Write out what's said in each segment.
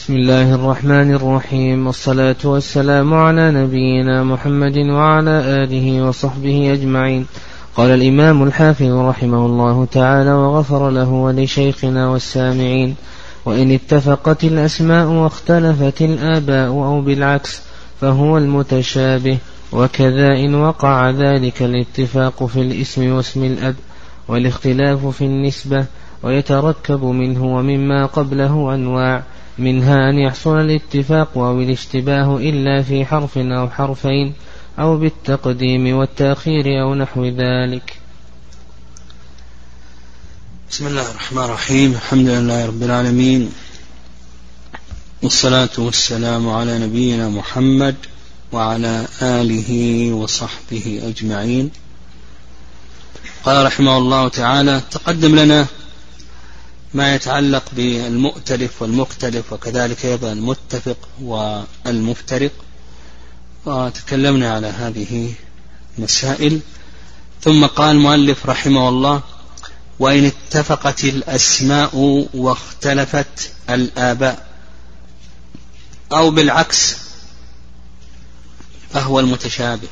بسم الله الرحمن الرحيم والصلاة والسلام على نبينا محمد وعلى آله وصحبه أجمعين. قال الإمام الحافظ رحمه الله تعالى وغفر له ولشيخنا والسامعين وإن اتفقت الأسماء واختلفت الآباء أو بالعكس فهو المتشابه وكذا إن وقع ذلك الاتفاق في الاسم واسم الأب والاختلاف في النسبة ويتركب منه ومما قبله أنواع منها أن يحصل الاتفاق أو الاشتباه إلا في حرف أو حرفين أو بالتقديم والتأخير أو نحو ذلك. بسم الله الرحمن الرحيم. الحمد لله رب العالمين. والصلاة والسلام على نبينا محمد وعلى آله وصحبه أجمعين. قال رحمه الله تعالى تقدم لنا ما يتعلق بالمؤتلف والمختلف وكذلك أيضا المتفق والمفترق. وتكلمنا على هذه المسائل ثم قال المؤلف رحمه الله وإن اتفقت الأسماء واختلفت الآباء أو بالعكس فهو المتشابه.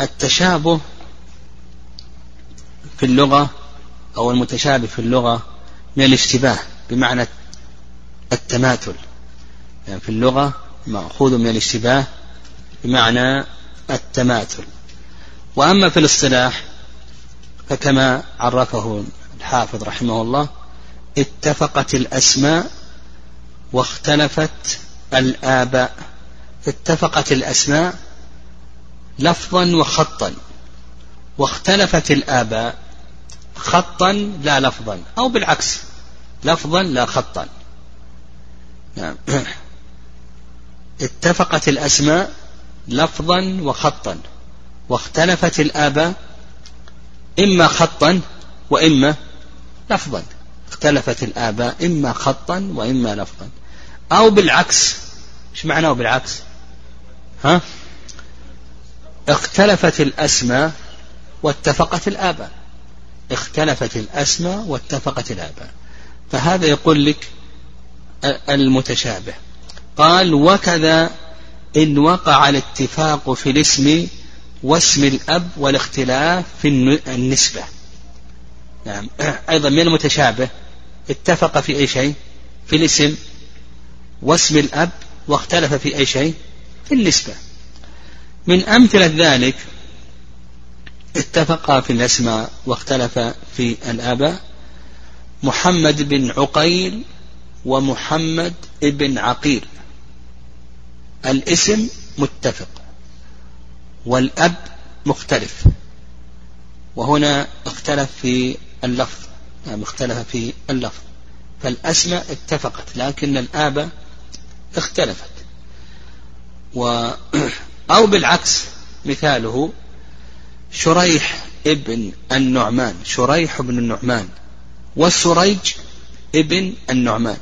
التشابه في اللغة أو المتشابه في اللغة من الاشتباه بمعنى التماثل. يعني في اللغة مأخوذ من الاشتباه بمعنى التماثل. وأما في الاصطلاح فكما عرفه الحافظ رحمه الله اتفقت الأسماء واختلفت الآباء. اتفقت الأسماء لفظا وخطا واختلفت الآباء خطا لا لفظا أو بالعكس لفظا لا خطا. نعم. اتفقت الأسماء لفظا وخطا واختلفت الآباء إما خطا وإما لفظا. اختلفت الآباء إما خطا وإما لفظا. أو بالعكس. إيش معناه بالعكس؟ ها؟ اختلفت الأسماء واتفقت الآباء. اختلفت الأسماء واتفقت الآباء. فهذا يقول لك المتشابه. قال وكذا إن وقع الاتفاق في الاسم واسم الأب والاختلاف في النسبة. نعم. أيضا من المتشابه. اتفق في أي شيء؟ في الاسم واسم الأب واختلف في أي شيء؟ في النسبة. من أمثلة ذلك اتفق في الأسماء واختلف في الآباء. محمد بن عقيل ومحمد بن عقيل. الاسم متفق والأب مختلف. وهنا اختلف في اللفظ يعني اختلف في اللفظ. فالأسماء اتفقت لكن الآباء اختلفت. و أو بالعكس مثاله شريح ابن النعمان شريح بن النعمان وسريج ابن النعمان.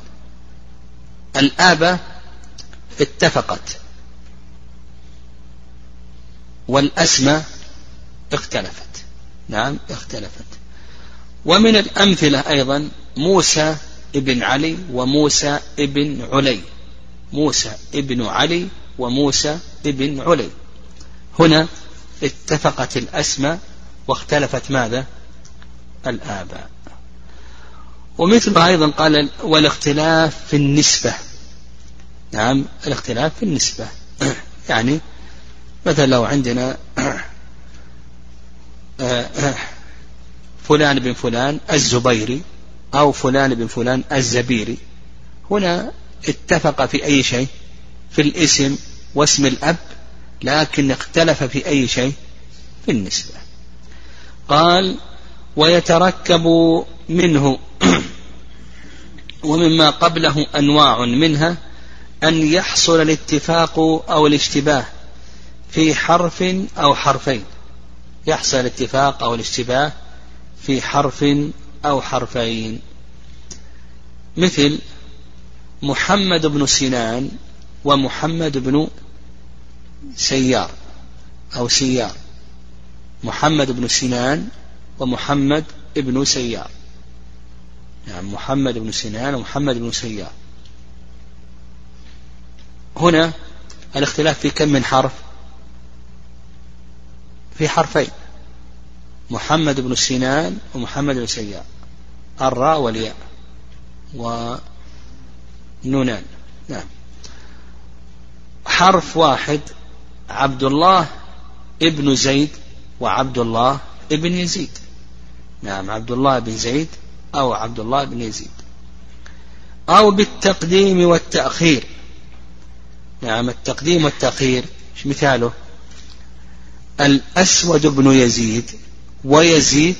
الآبة اتفقت. والأسماء اختلفت. نعم اختلفت. ومن الأمثلة أيضا موسى ابن علي وموسى ابن علي. موسى ابن علي وموسى ابن علي. هنا اتفقت الأسماء واختلفت ماذا؟ الآباء. ومثل أيضا قال والاختلاف في النسبة. نعم الاختلاف في النسبة. يعني مثلا لو عندنا فلان بن فلان الزبيري أو فلان بن فلان الزبيري. هنا اتفق في أي شيء؟ في الاسم واسم الأب لكن اختلف في أي شيء في النسبة قال ويتركب منه ومما قبله أنواع منها أن يحصل الاتفاق أو الاشتباه في حرف أو حرفين. يحصل الاتفاق أو الاشتباه في حرف أو حرفين. مثل محمد بن سنان ومحمد بن سيار أو سيار. محمد بن سنان ومحمد بن سيار. نعم محمد بن سنان ومحمد بن سيار. هنا الاختلاف في كم من حرف؟ في حرفين. محمد بن سنان ومحمد بن سيار. الراء والياء ونونان. نعم. حرف واحد عبد الله ابن زيد وعبد الله ابن يزيد. نعم عبد الله بن زيد أو عبد الله بن يزيد. أو بالتقديم والتأخير. نعم التقديم والتأخير مثاله؟ الأسود بن يزيد ويزيد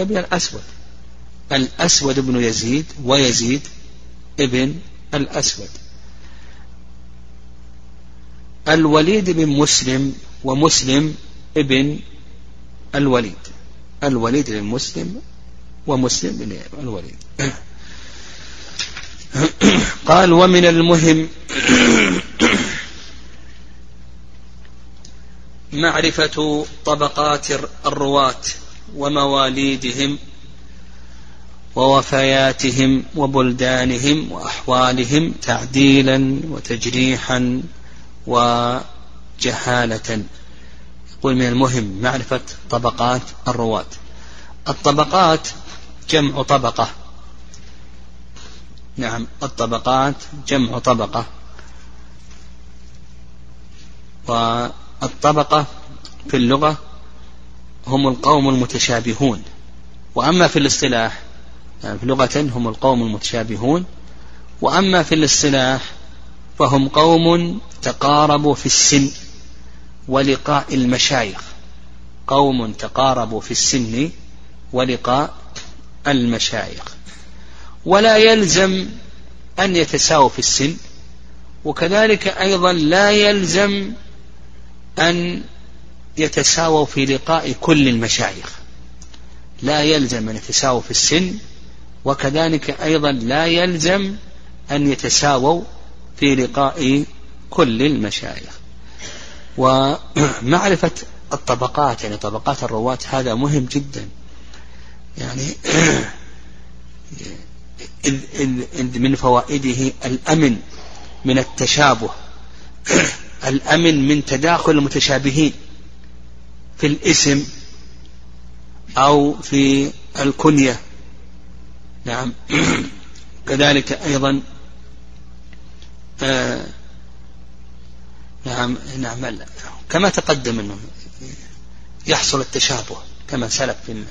ابن الأسود. الأسود بن يزيد ويزيد ابن الأسود. الوليد بن مسلم ومسلم ابن الوليد. الوليد بن مسلم ومسلم بن الوليد. قال ومن المهم معرفة طبقات الرواة ومواليدهم ووفياتهم وبلدانهم وأحوالهم تعديلا وتجريحا وجهالة. يقول من المهم معرفة طبقات الرواة. الطبقات جمع طبقة. نعم الطبقات جمع طبقة. والطبقة في اللغة هم القوم المتشابهون. وأما في الاصطلاح يعني في لغة هم القوم المتشابهون. وأما في الاصطلاح فهم قوم تقاربوا في السن ولقاء المشايخ. قوم تقاربوا في السن ولقاء المشايخ. ولا يلزم أن يتساووا في السن وكذلك أيضا لا يلزم أن يتساووا في لقاء كل المشايخ. لا يلزم أن يتساووا في السن وكذلك أيضا لا يلزم أن يتساووا في لقاء كل المشايخ. ومعرفة الطبقات يعني طبقات الرواة هذا مهم جدا. يعني إذ, إذ, من فوائده الأمن من التشابه الأمن من تداخل المتشابهين في الاسم أو في الكنية. نعم. كذلك أيضا نعم نعم كما تقدم أنه يحصل التشابه كما سلف في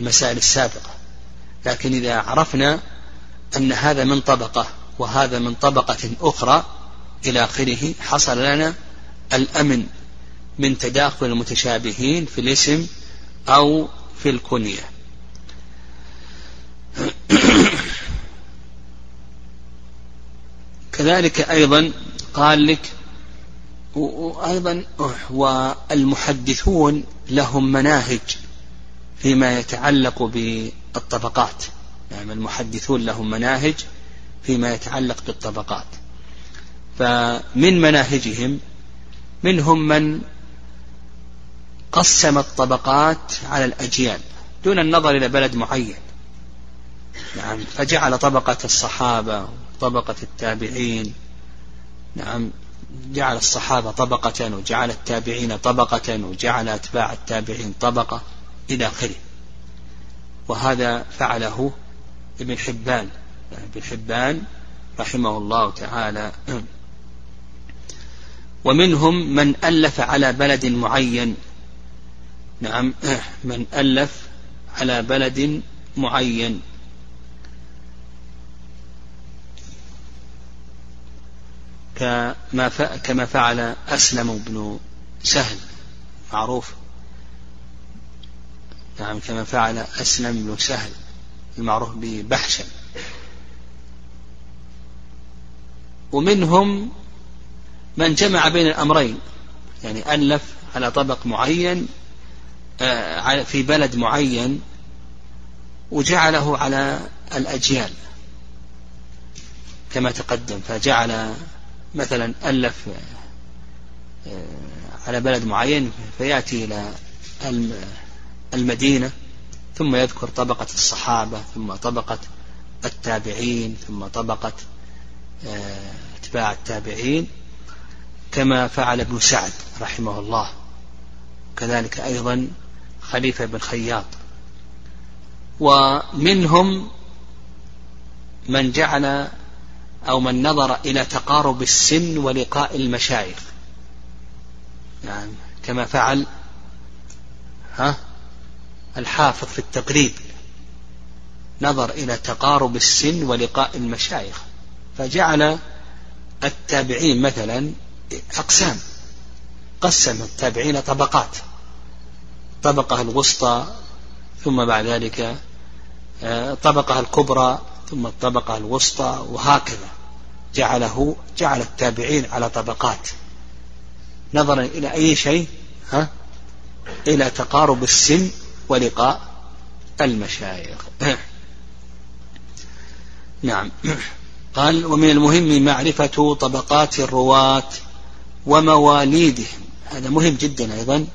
المسائل السابقة. لكن إذا عرفنا أن هذا من طبقة وهذا من طبقة أخرى إلى آخره حصل لنا الأمن من تداخل المتشابهين في الاسم أو في الكنية. كذلك أيضا قال لك وأيضا والمحدثون لهم مناهج فيما يتعلق بالطبقات. يعني المحدثون لهم مناهج فيما يتعلق بالطبقات. فمن مناهجهم منهم من قسم الطبقات على الأجيال دون النظر إلى بلد معين. نعم. فجعل طبقة الصحابة طبقة التابعين. نعم. جعل الصحابة طبقة وجعل التابعين طبقة وجعل أتباع التابعين طبقة إلى آخره. وهذا فعله ابن حبان. ابن حبان رحمه الله تعالى. ومنهم من ألف على بلد معين. نعم. من ألف على بلد معين. كما كما فعل أسلم بن سهل معروف. نعم كما فعل أسلم بن سهل المعروف ببحشا ومنهم من جمع بين الأمرين يعني ألف على طبق معين آه، في بلد معين وجعله على الأجيال كما تقدم. فجعل مثلا ألف آه، على بلد معين فيأتي إلى المدينة ثم يذكر طبقة الصحابة ثم طبقة التابعين ثم طبقة آه، أتباع التابعين كما فعل ابن سعد رحمه الله. كذلك أيضا خليفة بن خياط. ومنهم من جعل أو من نظر إلى تقارب السن ولقاء المشايخ. يعني كما فعل ها الحافظ في التقريب نظر إلى تقارب السن ولقاء المشايخ. فجعل التابعين مثلا أقسام. قسم التابعين طبقات. طبقة الوسطى ثم بعد ذلك آه، طبقة الكبرى ثم الطبقة الوسطى وهكذا. جعله جعل التابعين على طبقات. نظرا إلى أي شيء؟ ها؟ إلى تقارب السن ولقاء المشايخ. نعم. قال ومن المهم معرفة طبقات الرواة ومواليدهم. هذا مهم جدا أيضا.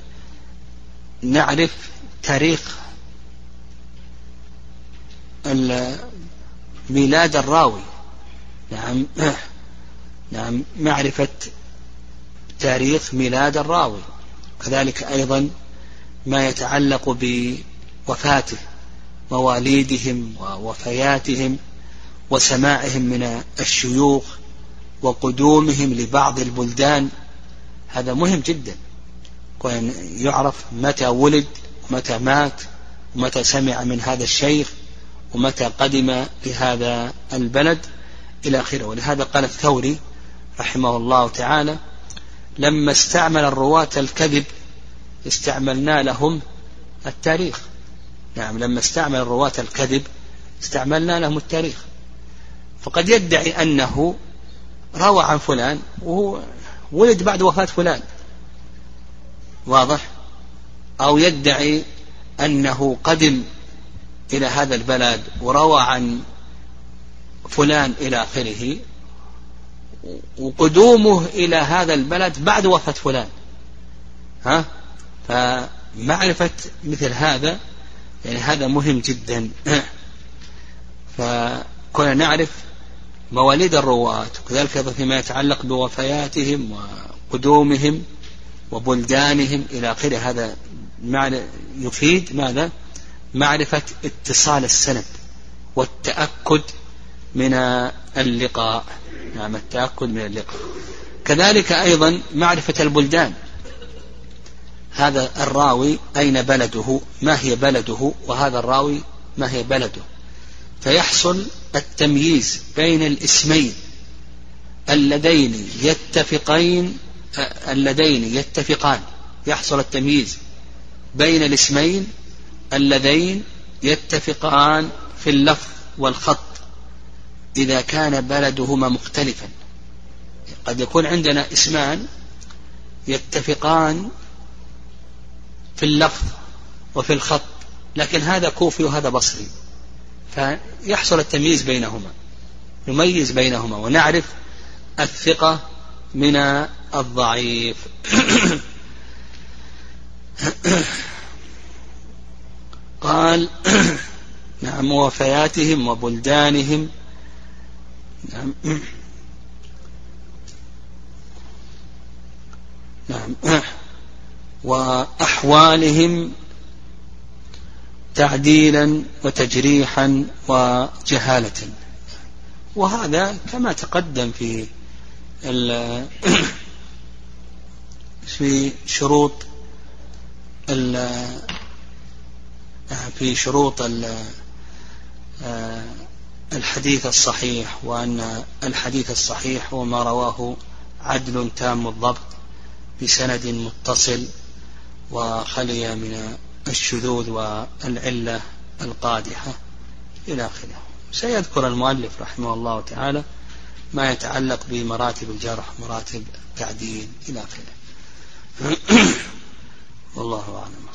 نعرف تاريخ ميلاد الراوي. نعم. نعم. معرفة تاريخ ميلاد الراوي. كذلك أيضا ما يتعلق بوفاته مواليدهم ووفياتهم وسماعهم من الشيوخ وقدومهم لبعض البلدان. هذا مهم جدا. يعرف متى ولد ومتى مات ومتى سمع من هذا الشيخ ومتى قدم لهذا البلد إلى آخره. ولهذا قال الثوري رحمه الله تعالى لما استعمل الرواة الكذب استعملنا لهم التاريخ. نعم لما استعمل الرواة الكذب استعملنا لهم التاريخ. فقد يدعي أنه روى عن فلان وهو ولد بعد وفاة فلان. واضح؟ أو يدعي أنه قدم إلى هذا البلد وروى عن فلان إلى آخره وقدومه إلى هذا البلد بعد وفاة فلان. ها؟ فمعرفة مثل هذا يعني هذا مهم جدا. فكنا نعرف مواليد الرواة وكذلك أيضا فيما يتعلق بوفياتهم وقدومهم وبلدانهم إلى آخره. هذا معنى يفيد ماذا؟ معرفة اتصال السند والتأكد من اللقاء. نعم التأكد من اللقاء. كذلك أيضا معرفة البلدان. هذا الراوي أين بلده؟ ما هي بلده؟ وهذا الراوي ما هي بلده؟ فيحصل التمييز بين الاسمين اللذين يتفقين اللذين يتفقان. يحصل التمييز بين الاسمين اللذين يتفقان في اللفظ والخط إذا كان بلدهما مختلفا. قد يكون عندنا اسمان يتفقان في اللفظ وفي الخط لكن هذا كوفي وهذا بصري. فيحصل التمييز بينهما نميز بينهما ونعرف الثقة من الضعيف. قال نعم وفياتهم وبلدانهم. نعم. نعم. وأحوالهم تعديلا وتجريحا وجهالة. وهذا كما تقدم في في شروط في شروط الحديث الصحيح وأن الحديث الصحيح هو ما رواه عدل تام الضبط بسند متصل وخلي من الشذوذ والعلة القادحة إلى آخره. سيذكر المؤلف رحمه الله تعالى ما يتعلق بمراتب الجرح مراتب التعديل إلى آخره. والله أعلم.